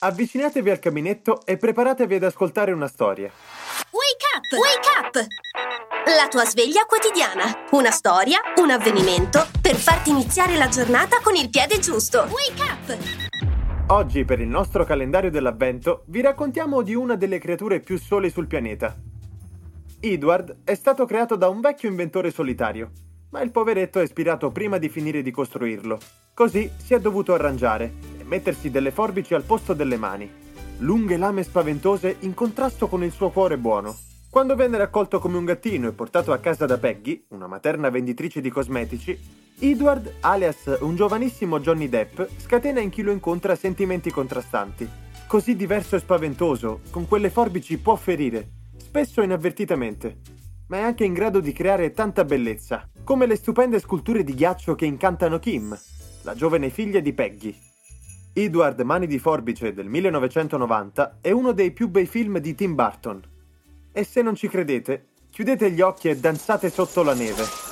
Avvicinatevi al caminetto e preparatevi ad ascoltare una storia. Wake up! Wake up! La tua sveglia quotidiana. Una storia, un avvenimento per farti iniziare la giornata con il piede giusto. Wake up! Oggi, per il nostro calendario dell'avvento, vi raccontiamo di una delle creature più soli sul pianeta. Edward è stato creato da un vecchio inventore solitario, ma il poveretto è ispirato prima di finire di costruirlo. Così si è dovuto arrangiare mettersi delle forbici al posto delle mani. Lunghe lame spaventose in contrasto con il suo cuore buono. Quando venne raccolto come un gattino e portato a casa da Peggy, una materna venditrice di cosmetici, Edward, alias un giovanissimo Johnny Depp, scatena in chi lo incontra sentimenti contrastanti. Così diverso e spaventoso, con quelle forbici può ferire, spesso inavvertitamente, ma è anche in grado di creare tanta bellezza, come le stupende sculture di ghiaccio che incantano Kim, la giovane figlia di Peggy. Edward Mani di Forbice del 1990 è uno dei più bei film di Tim Burton. E se non ci credete, chiudete gli occhi e danzate sotto la neve.